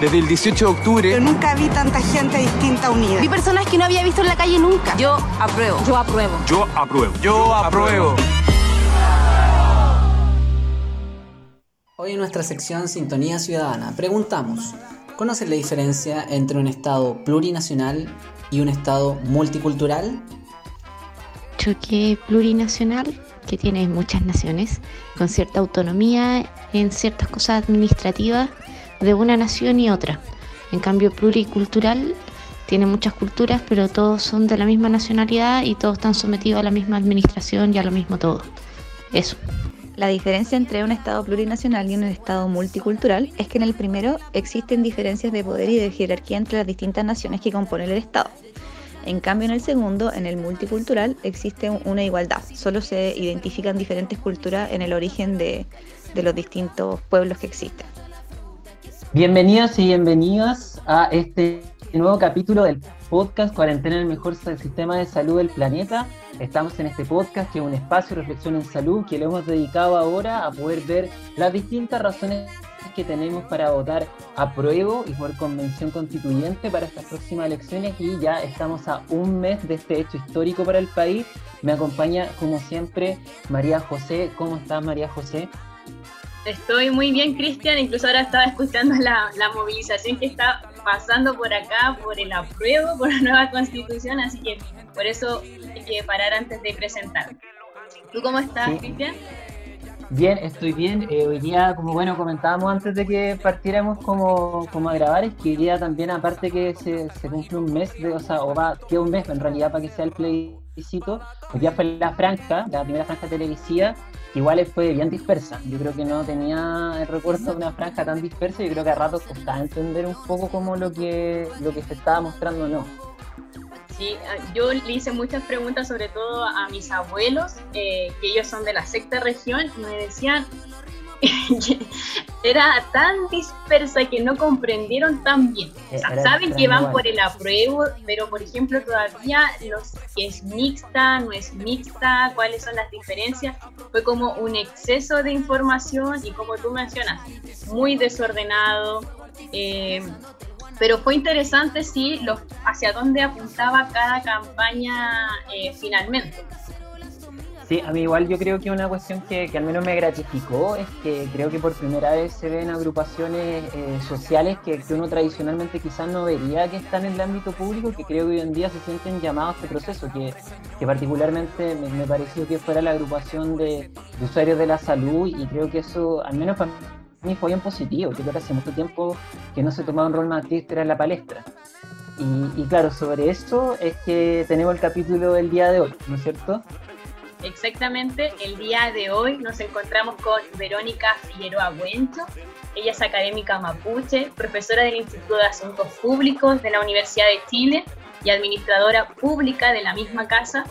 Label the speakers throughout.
Speaker 1: Desde el 18 de octubre.
Speaker 2: Yo nunca vi tanta gente distinta unida.
Speaker 3: Vi personas que no había visto en la calle nunca.
Speaker 4: Yo apruebo.
Speaker 3: Yo apruebo.
Speaker 1: Yo apruebo. Yo apruebo.
Speaker 5: Hoy en nuestra sección Sintonía Ciudadana preguntamos, ¿conocen la diferencia entre un Estado plurinacional y un Estado multicultural?
Speaker 6: Choque plurinacional que tiene muchas naciones, con cierta autonomía en ciertas cosas administrativas de una nación y otra. En cambio, pluricultural tiene muchas culturas, pero todos son de la misma nacionalidad y todos están sometidos a la misma administración y a lo mismo todo. Eso.
Speaker 7: La diferencia entre un Estado plurinacional y un Estado multicultural es que en el primero existen diferencias de poder y de jerarquía entre las distintas naciones que componen el Estado. En cambio, en el segundo, en el multicultural, existe una igualdad. Solo se identifican diferentes culturas en el origen de, los distintos pueblos que existen.
Speaker 8: Bienvenidos y bienvenidas a este nuevo capítulo del podcast Cuarentena el mejor sistema de salud del planeta. Estamos en este podcast que es un espacio de reflexión en salud que le hemos dedicado ahora a poder ver las distintas razones que tenemos para votar a prueba y por convención constituyente para estas próximas elecciones y ya estamos a un mes de este hecho histórico para el país. Me acompaña como siempre María José. ¿Cómo estás María José?
Speaker 9: Estoy muy bien, Cristian. Incluso ahora estaba escuchando la, la, movilización que está pasando por acá, por el apruebo, por la nueva constitución, así que por eso hay que parar antes de presentar. ¿Tú cómo estás, Cristian?
Speaker 8: Bien, estoy bien. Eh, hoy día, como bueno, comentábamos antes de que partiéramos como, como a grabar, es que hoy día también, aparte que se, se cumple un mes, de, o sea, o va, queda un mes en realidad para que sea el plebiscito, hoy día fue la franja, la primera franja televisiva, igual fue bien dispersa. Yo creo que no tenía el recuerdo de una franja tan dispersa, yo creo que a ratos costaba entender un poco como lo que, lo que se estaba mostrando no.
Speaker 9: Sí, yo le hice muchas preguntas, sobre todo a mis abuelos, eh, que ellos son de la sexta región, y me decían era tan dispersa que no comprendieron tan bien. O sea, saben que van por el apruebo, pero por ejemplo todavía los que es mixta, no es mixta, cuáles son las diferencias, fue como un exceso de información y como tú mencionas, muy desordenado. Eh, pero fue interesante sí los, hacia dónde apuntaba cada campaña eh, finalmente.
Speaker 8: Sí, a mí igual yo creo que una cuestión que, que, al menos me gratificó es que creo que por primera vez se ven agrupaciones eh, sociales que, que, uno tradicionalmente quizás no vería que están en el ámbito público, que creo que hoy en día se sienten llamados a este proceso, que, que particularmente me, me, pareció que fuera la agrupación de, usuarios de la salud y creo que eso, al menos para mí fue bien positivo. Yo creo que hace mucho tiempo que no se tomaba un rol más activista en la palestra. Y, y, claro, sobre eso es que tenemos el capítulo del día de hoy, ¿no es cierto?
Speaker 9: Exactamente, el día de hoy nos encontramos con Verónica Figueroa Buencho. Ella es académica mapuche, profesora del Instituto de Asuntos Públicos de la Universidad de Chile y administradora pública de la misma casa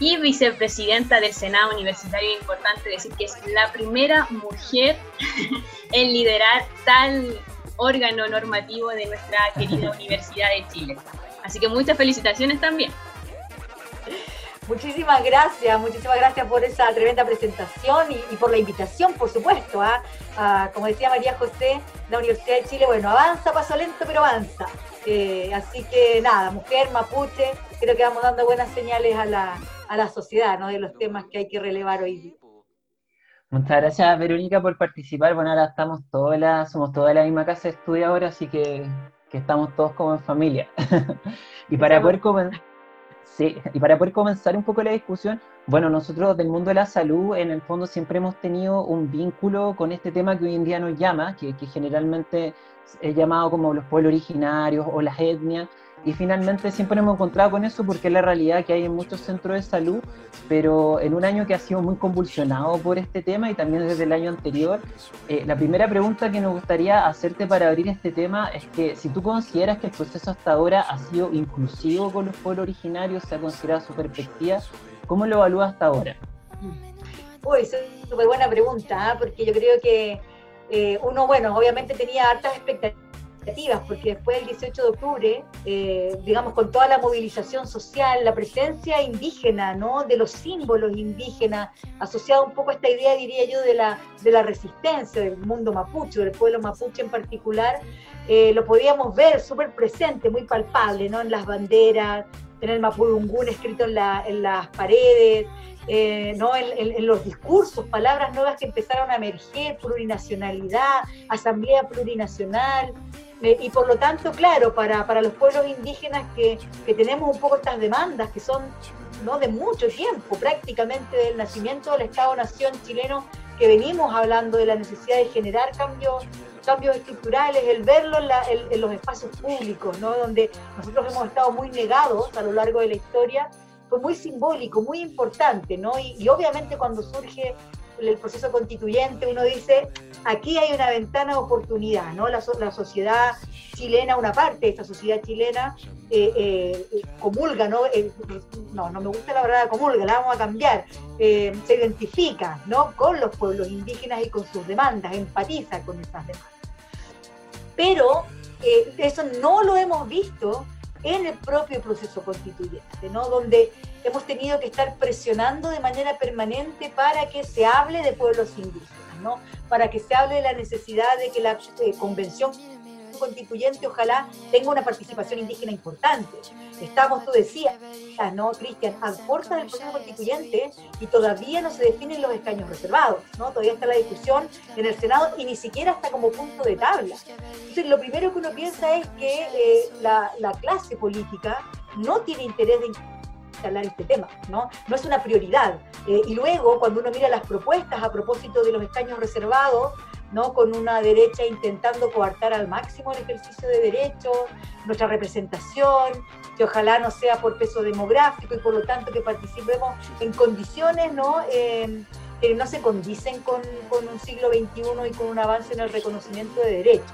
Speaker 9: y vicepresidenta del Senado Universitario. Importante decir que es la primera mujer en liderar tal órgano normativo de nuestra querida Universidad de Chile. Así que muchas felicitaciones también.
Speaker 4: Muchísimas gracias, muchísimas gracias por esa tremenda presentación y, y por la invitación, por supuesto. Ah, como decía María José, la Universidad de Chile, bueno, avanza, paso lento, pero avanza. Eh, así que nada, mujer, mapuche, creo que vamos dando buenas señales a la, a la sociedad, ¿no? De los temas que hay que relevar hoy día.
Speaker 8: Muchas gracias, Verónica, por participar. Bueno, ahora estamos todas la, somos toda la misma casa de estudio ahora, así que, que estamos todos como en familia. y para poder comenzar Sí, y para poder comenzar un poco la discusión, bueno, nosotros del mundo de la salud, en el fondo siempre hemos tenido un vínculo con este tema que hoy en día nos llama, que, que generalmente es llamado como los pueblos originarios o las etnias, y finalmente siempre hemos encontrado con eso porque es la realidad que hay en muchos centros de salud, pero en un año que ha sido muy convulsionado por este tema y también desde el año anterior, eh, la primera pregunta que nos gustaría hacerte para abrir este tema es que si tú consideras que el proceso hasta ahora ha sido inclusivo con los pueblos originarios, se ha considerado su perspectiva, ¿cómo lo evalúas hasta ahora?
Speaker 4: Uy, es una buena pregunta, ¿eh? porque yo creo que eh, uno, bueno, obviamente tenía hartas expectativas porque después del 18 de octubre, eh, digamos, con toda la movilización social, la presencia indígena, ¿no? De los símbolos indígenas, asociado un poco a esta idea, diría yo, de la, de la resistencia del mundo mapuche, del pueblo mapuche en particular, eh, lo podíamos ver súper presente, muy palpable, ¿no? En las banderas, en el mapudungún escrito en, la, en las paredes, eh, ¿no? En, los discursos, palabras nuevas que empezaron a emerger, plurinacionalidad, asamblea plurinacional, eh, y por lo tanto, claro, para, para los pueblos indígenas que, que, tenemos un poco estas demandas, que son no de mucho tiempo, prácticamente del nacimiento del Estado-Nación chileno, que venimos hablando de la necesidad de generar cambios cambios estructurales, el verlo en, en, los espacios públicos, ¿no? donde nosotros hemos estado muy negados a lo largo de la historia, fue muy simbólico, muy importante, ¿no? Y, obviamente cuando surge el proceso constituyente, uno dice, aquí hay una ventana de oportunidad, ¿no? La, sociedad chilena, una parte de esta sociedad chilena, eh, eh, comulga, ¿no? Eh, no, no me gusta la verdad comulga, la vamos a cambiar, se identifica, ¿no? Con los pueblos indígenas y con sus demandas, empatiza con esas demandas pero eso no lo hemos visto en el propio proceso constituyente, ¿no? donde hemos tenido que estar presionando de manera permanente para que se hable de pueblos indígenas, ¿no? para que se hable de la necesidad de que la eh, convención constituyente ojalá tenga una participación indígena importante. Estamos, tú decías, ¿no, Cristian? A puertas del proceso constituyente y todavía no se definen los escaños reservados, ¿no? Todavía está la discusión en el Senado y ni siquiera está como punto de tabla. Entonces, lo primero que uno piensa es que eh, la, clase política no tiene interés de instalar este tema, ¿no? No es una prioridad. Eh, y luego, cuando uno mira las propuestas a propósito de los escaños reservados, ¿no? con una derecha intentando coartar al máximo el ejercicio de derechos, nuestra representación, que ojalá no sea por peso demográfico y por lo tanto que participemos en condiciones ¿no? que no se condicen con, un siglo XXI y con un avance en el reconocimiento de derechos.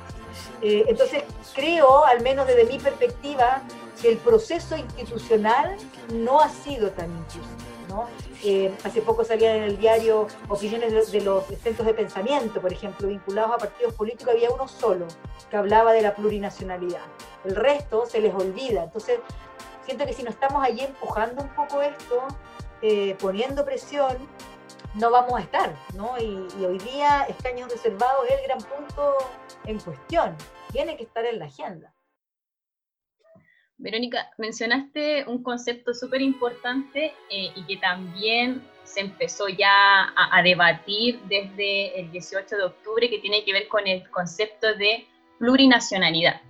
Speaker 4: Eh, entonces creo, al menos desde mi perspectiva, que el proceso institucional no ha sido tan inclusivo. Eh, hace poco salían en el diario opiniones de, los centros de pensamiento, por ejemplo, vinculados a partidos políticos, había uno solo que hablaba de la plurinacionalidad. El resto se les olvida. Entonces, siento que si no estamos allí empujando un poco esto, eh, poniendo presión, no vamos a estar, ¿no? Y, y, hoy día escaños reservados es el gran punto en cuestión. Tiene que estar en la agenda.
Speaker 9: Verónica, mencionaste un concepto súper importante eh, y que también se empezó ya a, debatir desde el 18 de octubre, que tiene que ver con el concepto de plurinacionalidad.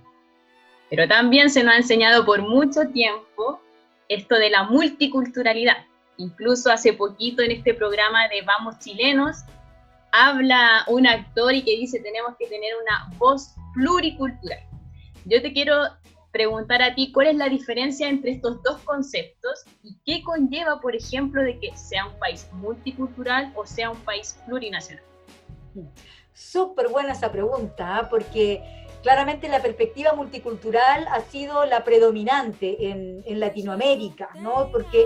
Speaker 9: Pero también se nos ha enseñado por mucho tiempo esto de la multiculturalidad. Incluso hace poquito en este programa de Vamos Chilenos, habla un actor y que dice tenemos que tener una voz pluricultural. Yo te quiero preguntar a ti cuál es la diferencia entre estos dos conceptos y qué conlleva, por ejemplo, de que sea un país multicultural o sea un país plurinacional.
Speaker 4: Súper buena esa pregunta, ¿ah? porque claramente la perspectiva multicultural ha sido la predominante en, Latinoamérica, ¿no? Porque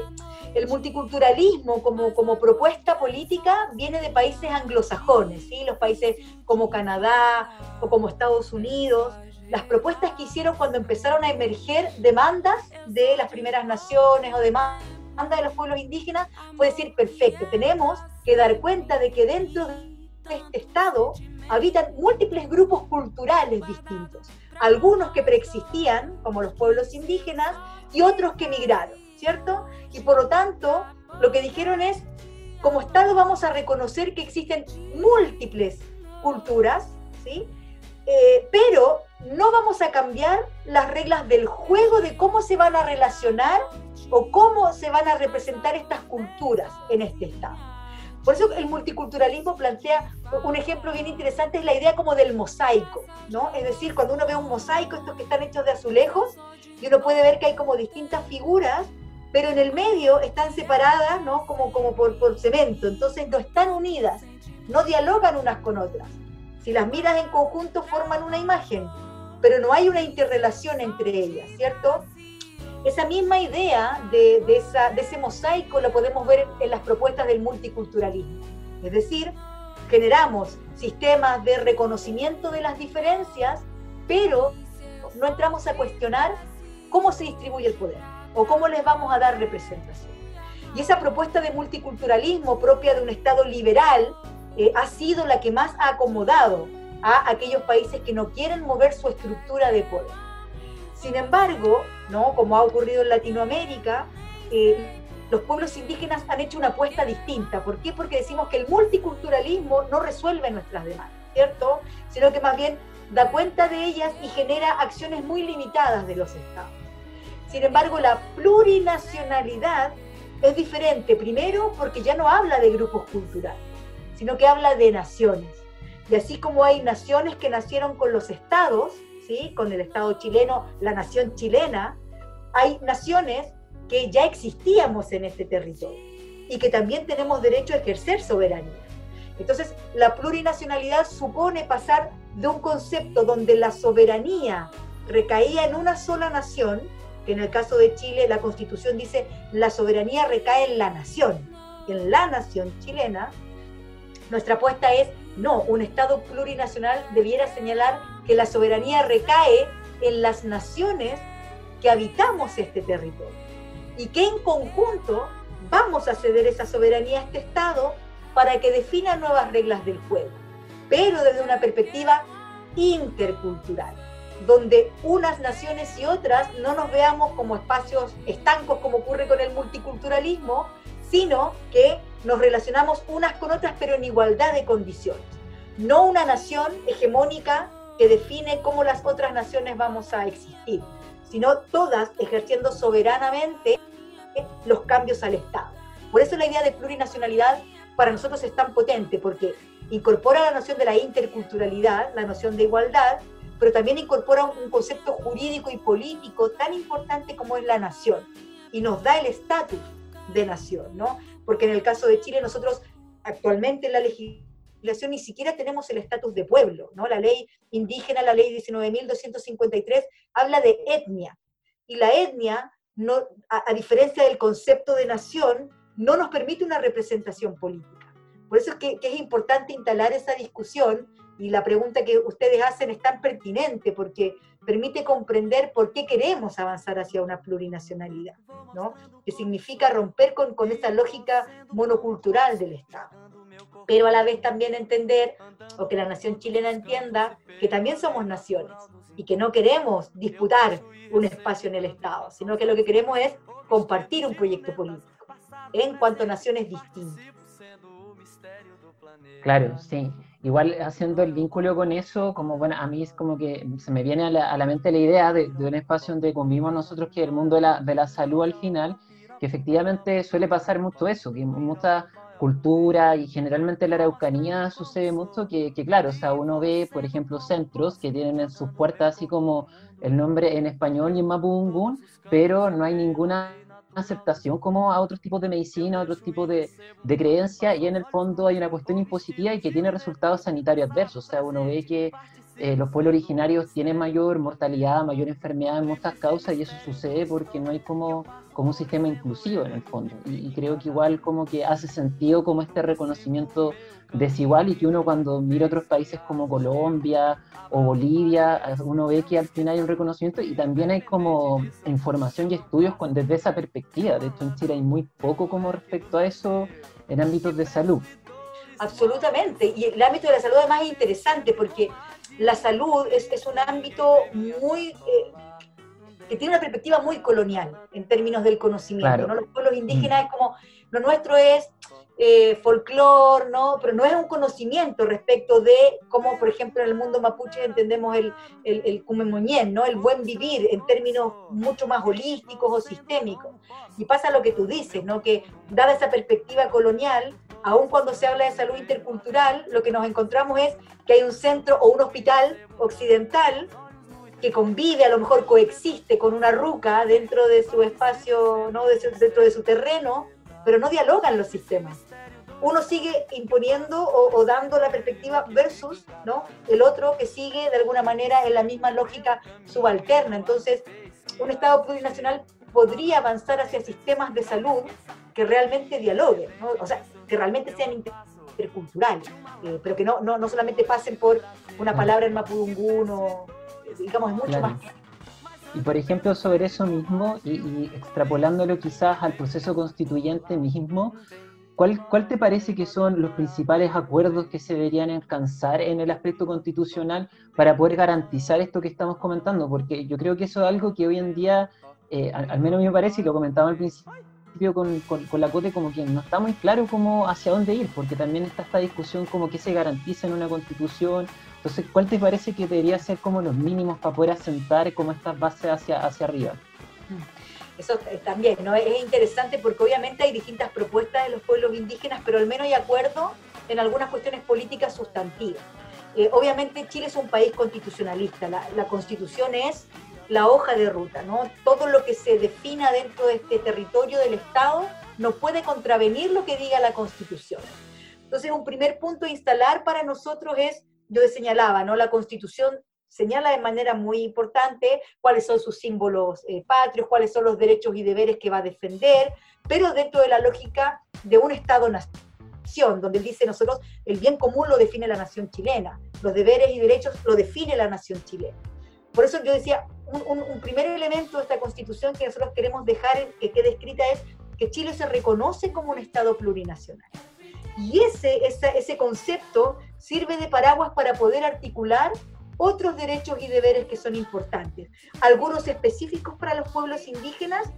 Speaker 4: el multiculturalismo como, como propuesta política viene de países anglosajones, ¿sí? Los países como Canadá o como Estados Unidos, las propuestas que hicieron cuando empezaron a emerger demandas de las primeras naciones o demandas de los pueblos indígenas, fue decir, perfecto, tenemos que dar cuenta de que dentro de este Estado habitan múltiples grupos culturales distintos, algunos que preexistían, como los pueblos indígenas, y otros que migraron, ¿cierto? Y por lo tanto, lo que dijeron es, como Estado vamos a reconocer que existen múltiples culturas, ¿sí? Eh, pero no vamos a cambiar las reglas del juego de cómo se van a relacionar o cómo se van a representar estas culturas en este Estado. Por eso el multiculturalismo plantea un ejemplo bien interesante, es la idea como del mosaico, ¿no? Es decir, cuando uno ve un mosaico, estos que están hechos de azulejos, y uno puede ver que hay como distintas figuras, pero en el medio están separadas, ¿no? Como, como por, por cemento, entonces no están unidas, no dialogan unas con otras. Si las miras en conjunto forman una imagen, pero no hay una interrelación entre ellas, ¿cierto? Esa misma idea de, esa, de ese mosaico lo podemos ver en las propuestas del multiculturalismo. Es decir, generamos sistemas de reconocimiento de las diferencias, pero no entramos a cuestionar cómo se distribuye el poder o cómo les vamos a dar representación. Y esa propuesta de multiculturalismo propia de un Estado liberal ha sido la que más ha acomodado a aquellos países que no quieren mover su estructura de poder. Sin embargo, ¿no? como ha ocurrido en Latinoamérica, eh, los pueblos indígenas han hecho una apuesta distinta. ¿Por qué? Porque decimos que el multiculturalismo no resuelve nuestras demandas, ¿cierto? Sino que más bien da cuenta de ellas y genera acciones muy limitadas de los estados. Sin embargo, la plurinacionalidad es diferente, primero porque ya no habla de grupos culturales, sino que habla de naciones. Y así como hay naciones que nacieron con los estados, ¿sí? con el Estado chileno, la nación chilena, hay naciones que ya existíamos en este territorio y que también tenemos derecho a ejercer soberanía. Entonces, la plurinacionalidad supone pasar de un concepto donde la soberanía recaía en una sola nación, que en el caso de Chile la constitución dice la soberanía recae en la nación, en la nación chilena, nuestra apuesta es, no, un Estado plurinacional debiera señalar que la soberanía recae en las naciones que habitamos este territorio y que en conjunto vamos a ceder esa soberanía a este Estado para que defina nuevas reglas del juego, pero desde una perspectiva intercultural, donde unas naciones y otras no nos veamos como espacios estancos como ocurre con el multiculturalismo, sino que nos relacionamos unas con otras pero en igualdad de condiciones. No una nación hegemónica que define cómo las otras naciones vamos a existir, sino todas ejerciendo soberanamente los cambios al Estado. Por eso la idea de plurinacionalidad para nosotros es tan potente, porque incorpora la noción de la interculturalidad, la noción de igualdad, pero también incorpora un concepto jurídico y político tan importante como es la nación, y nos da el estatus de nación, ¿no? Porque en el caso de Chile nosotros actualmente en la legislación ni siquiera tenemos el estatus de pueblo, ¿no? La ley indígena, la ley 19.253, habla de etnia, y la etnia, no, a diferencia del concepto de nación, no nos permite una representación política. Por eso es que, es importante instalar esa discusión y la pregunta que ustedes hacen es tan pertinente porque permite comprender por qué queremos avanzar hacia una plurinacionalidad, ¿no? que significa romper con, con esa lógica monocultural del Estado. Pero a la vez también entender, o que la nación chilena entienda, que también somos naciones y que no queremos disputar un espacio en el Estado, sino que lo que queremos es compartir un proyecto político en cuanto a naciones distintas.
Speaker 8: Claro, sí. Igual haciendo el vínculo con eso, como bueno, a mí es como que se me viene a la, mente la idea de, un espacio donde convivimos nosotros, que el mundo de la, de la salud al final, que efectivamente suele pasar mucho eso, que mucha cultura y generalmente en la Araucanía sucede mucho que, que, claro, o sea, uno ve, por ejemplo, centros que tienen en sus puertas así como el nombre en español y en mapudungún, pero no hay ninguna aceptación como a otros tipos de medicina, a otros tipos de, de creencia, y en el fondo hay una cuestión impositiva y que tiene resultados sanitarios adversos. O sea, uno ve que eh, los pueblos originarios tienen mayor mortalidad, mayor enfermedad en muchas causas, y eso sucede porque no hay como, como un sistema inclusivo en el fondo. Y, creo que igual como que hace sentido como este reconocimiento desigual y que uno cuando mira otros países como Colombia o Bolivia, uno ve que al final hay un reconocimiento y también hay como información y estudios desde esa perspectiva. De hecho, en Chile hay muy poco como respecto a eso en ámbitos de salud.
Speaker 4: Absolutamente. Y el ámbito de la salud además es interesante porque la salud es, es un ámbito muy... Eh, que tiene una perspectiva muy colonial en términos del conocimiento. ¿no? Los pueblos indígenas mm. es como, lo nuestro es eh, folclore, ¿no? Pero no es un conocimiento respecto de cómo, por ejemplo, en el mundo mapuche entendemos el, el, el ¿no? El buen vivir en términos mucho más holísticos o sistémicos. Y pasa lo que tú dices, ¿no? Que dada esa perspectiva colonial, aun cuando se habla de salud intercultural, lo que nos encontramos es que hay un centro o un hospital occidental que convive, a lo mejor coexiste con una ruca dentro de su espacio, ¿no? dentro de su terreno, pero no dialogan los sistemas uno sigue imponiendo o, dando la perspectiva versus ¿no? el otro que sigue de alguna manera en la misma lógica subalterna. Entonces, un Estado plurinacional podría avanzar hacia sistemas de salud que realmente dialoguen, ¿no? o sea, que realmente sean interculturales, eh, pero que no, no, no, solamente pasen por una palabra en mapudungún o, digamos, es mucho más
Speaker 8: Y por ejemplo, sobre eso mismo, y, y extrapolándolo quizás al proceso constituyente mismo, ¿cuál, ¿cuál te parece que son los principales acuerdos que se deberían alcanzar en el aspecto constitucional para poder garantizar esto que estamos comentando? Porque yo creo que eso es algo que hoy en día, eh, al, al, menos a mí me parece, y lo comentaba al principio con, la COTE, como que no está muy claro cómo hacia dónde ir, porque también está esta discusión como que se garantiza en una constitución, entonces, ¿cuál te parece que debería ser como los mínimos para poder asentar como estas bases hacia, hacia arriba?
Speaker 4: Eso también, ¿no? Es interesante porque obviamente hay distintas propuestas de los pueblos indígenas, pero al menos hay acuerdo en algunas cuestiones políticas sustantivas. Eh, obviamente Chile es un país constitucionalista, la, constitución es la hoja de ruta, ¿no? Todo lo que se defina dentro de este territorio del Estado no puede contravenir lo que diga la constitución. Entonces, un primer punto a instalar para nosotros es yo señalaba, ¿no? La Constitución señala de manera muy importante cuáles son sus símbolos eh, patrios, cuáles son los derechos y deberes que va a defender, pero dentro de la lógica de un Estado-nación, donde él dice nosotros, el bien común lo define la nación chilena, los deberes y derechos lo define la nación chilena. Por eso yo decía, un, primer elemento de esta Constitución que nosotros queremos dejar que quede escrita es que Chile se reconoce como un Estado plurinacional. Y ese, ese, concepto sirve de paraguas para poder articular otros derechos y deberes que son importantes. Algunos específicos para los pueblos indígenas,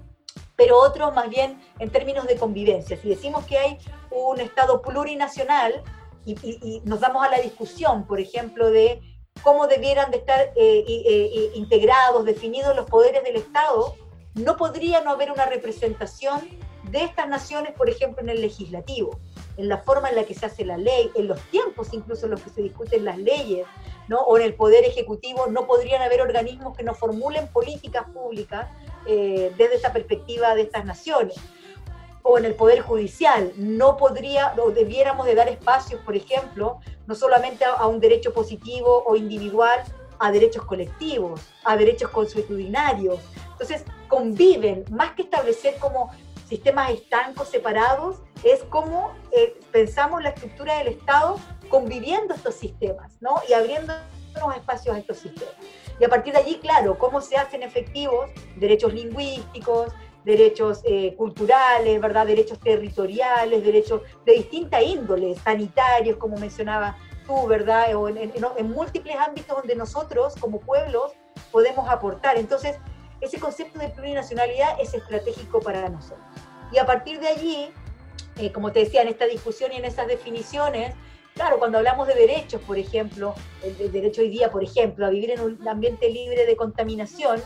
Speaker 4: pero otros más bien en términos de convivencia. Si decimos que hay un Estado plurinacional y nos damos a la discusión, por ejemplo, de cómo debieran de estar eh, eh, integrados, definidos los poderes del Estado, no podría no haber una representación de estas naciones, por ejemplo, en el legislativo en la forma en la que se hace la ley, en los tiempos incluso en los que se discuten las leyes, ¿no? o en el Poder Ejecutivo, no podrían haber organismos que nos formulen políticas públicas eh, desde esa perspectiva de estas naciones. O en el Poder Judicial, no podría, o debiéramos de dar espacios, por ejemplo, no solamente a, a un derecho positivo o individual, a derechos colectivos, a derechos consuetudinarios. Entonces, conviven, más que establecer como sistemas estancos, separados, es cómo eh, pensamos la estructura del Estado conviviendo estos sistemas, ¿no? Y abriendo los espacios a estos sistemas. Y a partir de allí, claro, cómo se hacen efectivos derechos lingüísticos, derechos eh, culturales, ¿verdad? Derechos territoriales, derechos de distinta índole, sanitarios, como mencionaba tú, ¿verdad? O en, en, en múltiples ámbitos donde nosotros, como pueblos, podemos aportar. Entonces, ese concepto de plurinacionalidad es estratégico para nosotros. Y a partir de allí, eh, como te decía, en esta discusión y en esas definiciones, claro, cuando hablamos de derechos, por ejemplo, el, el, derecho hoy día, por ejemplo, a vivir en un ambiente libre de contaminación,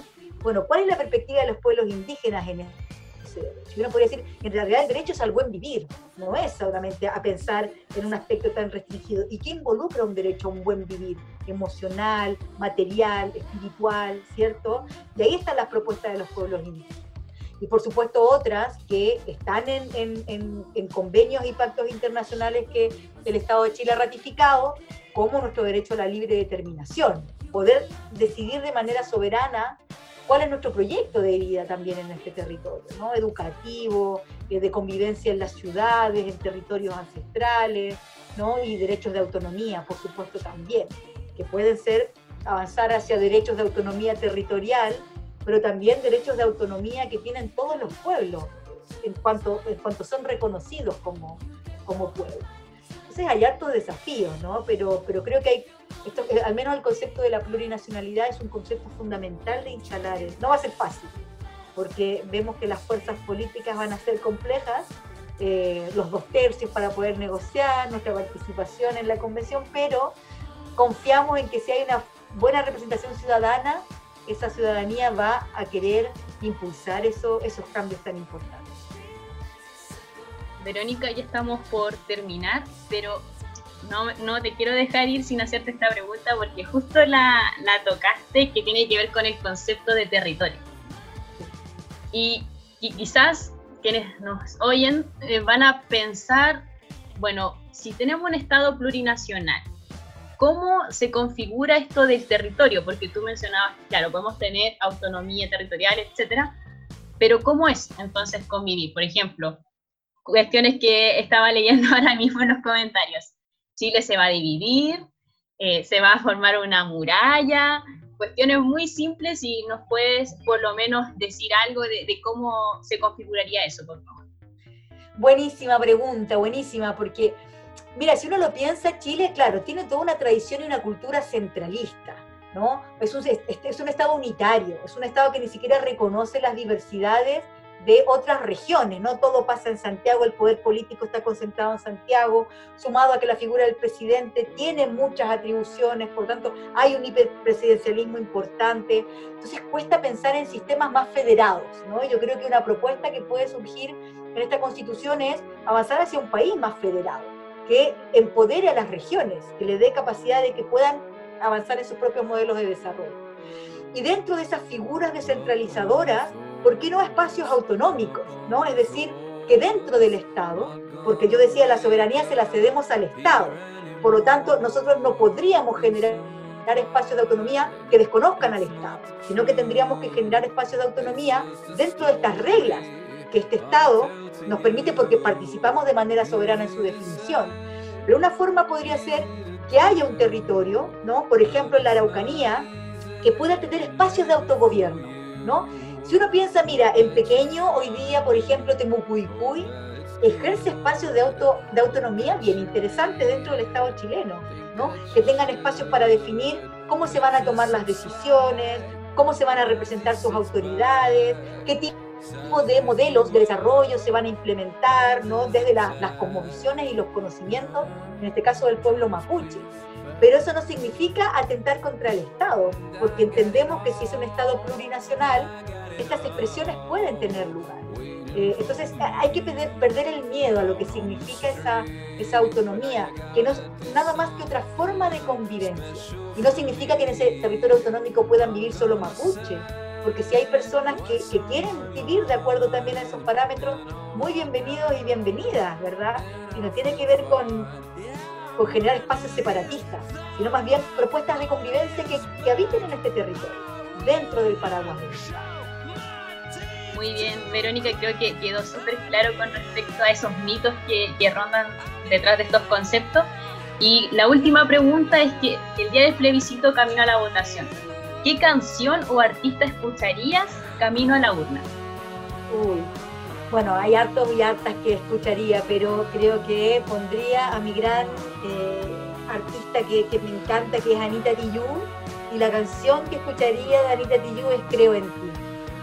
Speaker 4: bueno, ¿cuál es la perspectiva de los pueblos indígenas en ese derecho? Uno podría decir, en realidad el derecho es al buen vivir, no es solamente a pensar en un aspecto tan restringido. ¿Y qué involucra un derecho a un buen vivir? Emocional, material, espiritual, ¿cierto? Y ahí están las propuestas de los pueblos indígenas y por supuesto otras que están en, en, en, en, convenios y pactos internacionales que el Estado de Chile ha ratificado, como nuestro derecho a la libre determinación, poder decidir de manera soberana cuál es nuestro proyecto de vida también en este territorio, ¿no? educativo, eh, de convivencia en las ciudades, en territorios ancestrales, ¿no? y derechos de autonomía, por supuesto también, que pueden ser avanzar hacia derechos de autonomía territorial, pero también derechos de autonomía que tienen todos los pueblos en cuanto, en cuanto son reconocidos como, como pueblos. Entonces hay hartos desafíos, ¿no? Pero, pero creo que hay, esto, eh, al menos el concepto de la plurinacionalidad es un concepto fundamental de instalar. No va a ser fácil, porque vemos que las fuerzas políticas van a ser complejas, eh, los dos tercios para poder negociar, nuestra participación en la convención, pero confiamos en que si hay una buena representación ciudadana, esa ciudadanía va a querer impulsar eso, esos cambios tan importantes.
Speaker 9: Verónica, ya estamos por terminar, pero no, no, te quiero dejar ir sin hacerte esta pregunta porque justo la, la tocaste que tiene que ver con el concepto de territorio. Y, y quizás quienes nos oyen eh, van a pensar, bueno, si tenemos un Estado plurinacional, ¿Cómo se configura esto del territorio? Porque tú mencionabas, claro, podemos tener autonomía territorial, etcétera, pero ¿cómo es entonces convivir? Por ejemplo, cuestiones que estaba leyendo ahora mismo en los comentarios. Chile se va a dividir, eh, se va a formar una muralla, cuestiones muy simples y nos puedes por lo menos decir algo de, de cómo se configuraría eso, por favor.
Speaker 4: Buenísima pregunta, buenísima, porque mira, si uno lo piensa, Chile, claro, tiene toda una tradición y una cultura centralista, ¿no? Es un, es un Estado unitario, es un Estado que ni siquiera reconoce las diversidades de otras regiones, no todo pasa en Santiago, el poder político está concentrado en Santiago, sumado a que la figura del presidente tiene muchas atribuciones, por tanto hay un hiperpresidencialismo importante, entonces cuesta pensar en sistemas más federados, ¿no? Yo creo que una propuesta que puede surgir en esta constitución es avanzar hacia un país más federado, que empodere a las regiones, que le dé capacidad de que puedan avanzar en sus propios modelos de desarrollo. Y dentro de esas figuras descentralizadoras, ¿por qué no espacios autonómicos? ¿no? Es decir, que dentro del Estado, porque yo decía, la soberanía se la cedemos al Estado, por lo tanto, nosotros no podríamos generar espacios de autonomía que desconozcan al Estado, sino que tendríamos que generar espacios de autonomía dentro de estas reglas que este Estado nos permite porque participamos de manera soberana en su definición. Pero una forma podría ser que haya un territorio, ¿no? por ejemplo en la Araucanía, que pueda tener espacios de autogobierno. ¿no? Si uno piensa, mira, en pequeño, hoy día, por ejemplo, Temucuicuy ejerce espacios de, auto, de autonomía bien interesantes dentro del Estado chileno, ¿no? que tengan espacios para definir cómo se van a tomar las decisiones, cómo se van a representar sus autoridades, qué tipo de modelos de desarrollo se van a implementar, ¿no? desde las conmociones y los conocimientos, en este caso del pueblo mapuche. Pero eso no significa atentar contra el Estado, porque entendemos que si es un Estado plurinacional, estas expresiones pueden tener lugar. Eh, entonces hay que perder, el miedo a lo que significa esa, esa autonomía, que no es nada más que otra forma de convivencia. Y no significa que en ese territorio autonómico puedan vivir solo mapuche, porque si hay personas que, que, quieren vivir de acuerdo también a esos parámetros, muy bienvenidos y bienvenidas, ¿verdad? Y no tiene que ver con, con generar espacios separatistas, sino más bien propuestas de convivencia que, que habiten en este territorio, dentro del paraguas.
Speaker 9: Muy bien, Verónica, creo que quedó súper claro con respecto a esos mitos que, que, rondan detrás de estos conceptos. Y la última pregunta es que el día del plebiscito camino a la votación, ¿qué canción o artista escucharías camino a la urna?
Speaker 4: Uy, bueno, hay hartos y hartas que escucharía, pero creo que pondría a mi gran eh, artista que, que, me encanta, que es Anita Tijoux, y la canción que escucharía de Anita Tijoux es Creo en ti.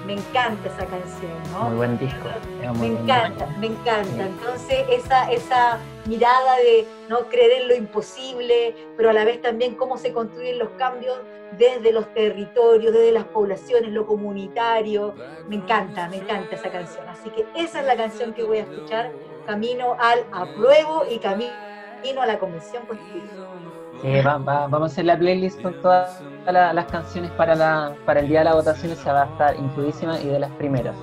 Speaker 4: Me encanta esa canción, ¿no?
Speaker 8: Muy buen disco.
Speaker 4: me encanta, me encanta. Entonces, esa, esa mirada de no creer en lo imposible, pero a la vez también cómo se construyen los cambios desde los territorios, desde las poblaciones, lo comunitario. Me encanta, me encanta esa canción. Así que esa es la canción que voy a escuchar, camino al apruebo y camino a la Convención Constitucional.
Speaker 8: Sí, vamos a hacer la playlist con todas las canciones para, la, para el día de la votación, esa va a estar incluidísima y de las primeras.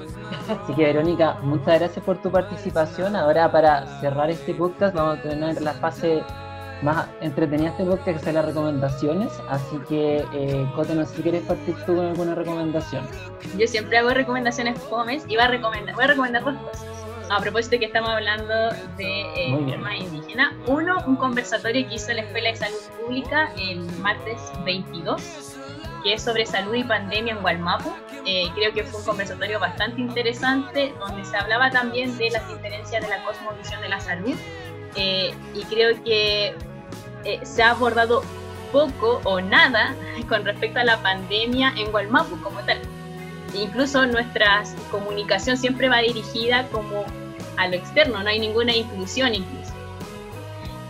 Speaker 8: Así que Verónica, muchas gracias por tu participación. Ahora para cerrar este podcast vamos a tener la fase más entretenida de este podcast, que son las recomendaciones. Así que, eh, Cote, no sé si quieres partir tú con alguna recomendación.
Speaker 9: Yo siempre hago recomendaciones comes y voy a recomendar, voy a recomendar dos cosas a propósito de que estamos hablando de eh, temas indígenas. Uno, un conversatorio que hizo la Escuela de Salud Pública el martes 22, que es sobre salud y pandemia en Gualmapu. Eh, creo que fue un conversatorio bastante interesante, donde se hablaba también de las diferencias de la cosmovisión de la salud. Eh, y creo que eh, se ha abordado poco o nada con respecto a la pandemia en Gualmapu como tal incluso nuestra comunicación siempre va dirigida como a lo externo, no hay ninguna inclusión incluso.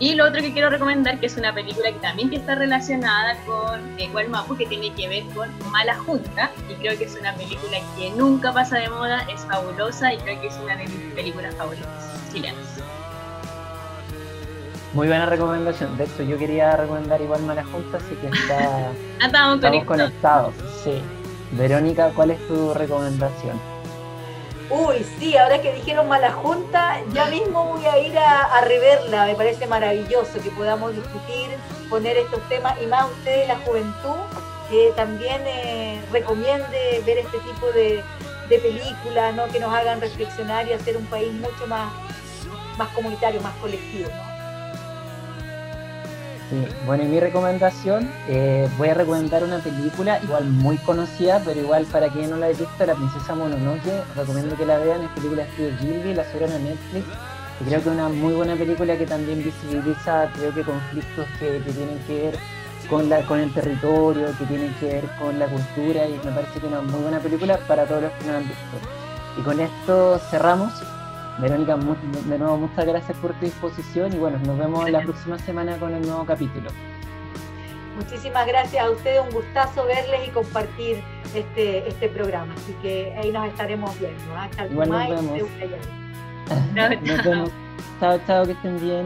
Speaker 9: Y lo otro que quiero recomendar, que es una película que también está relacionada con eh, Gualmapu, que tiene que ver con Mala Junta, y creo que es una película que nunca pasa de moda, es fabulosa y creo que es una de mis películas favoritas chilenas.
Speaker 8: Muy buena recomendación. De hecho, yo quería recomendar igual Mala Junta, así que está,
Speaker 9: ah, estamos,
Speaker 8: estamos conectados. Sí. Verónica, ¿cuál es tu recomendación?
Speaker 4: Uy, sí, ahora que dijeron mala junta, ya mismo voy a ir a, reverla. Me parece maravilloso que podamos discutir, poner estos temas y más ustedes, la juventud, que también eh, recomiende ver este tipo de, películas, ¿no? que nos hagan reflexionar y hacer un país mucho más, más comunitario, más colectivo.
Speaker 8: Sí, bueno, y mi recomendación, eh, voy a recomendar una película igual muy conocida, pero igual para quien no la haya visto, La Princesa Mononoke, recomiendo que la vean, es película de Studio Gilby, la subieron a Netflix, y creo que es una muy buena película que también visibiliza, creo que conflictos que, que tienen que ver con, la, con el territorio, que tienen que ver con la cultura, y me parece que es una muy buena película para todos los que no la han visto. Y con esto cerramos. Verónica, de nuevo muchas gracias por tu disposición y bueno, nos vemos la próxima semana con el nuevo capítulo.
Speaker 4: Muchísimas gracias a ustedes, un gustazo verles y compartir este, este programa. Así que ahí nos estaremos viendo. ¿ah?
Speaker 8: Igual nos vemos. Nos vemos. Chao, chao, que estén bien.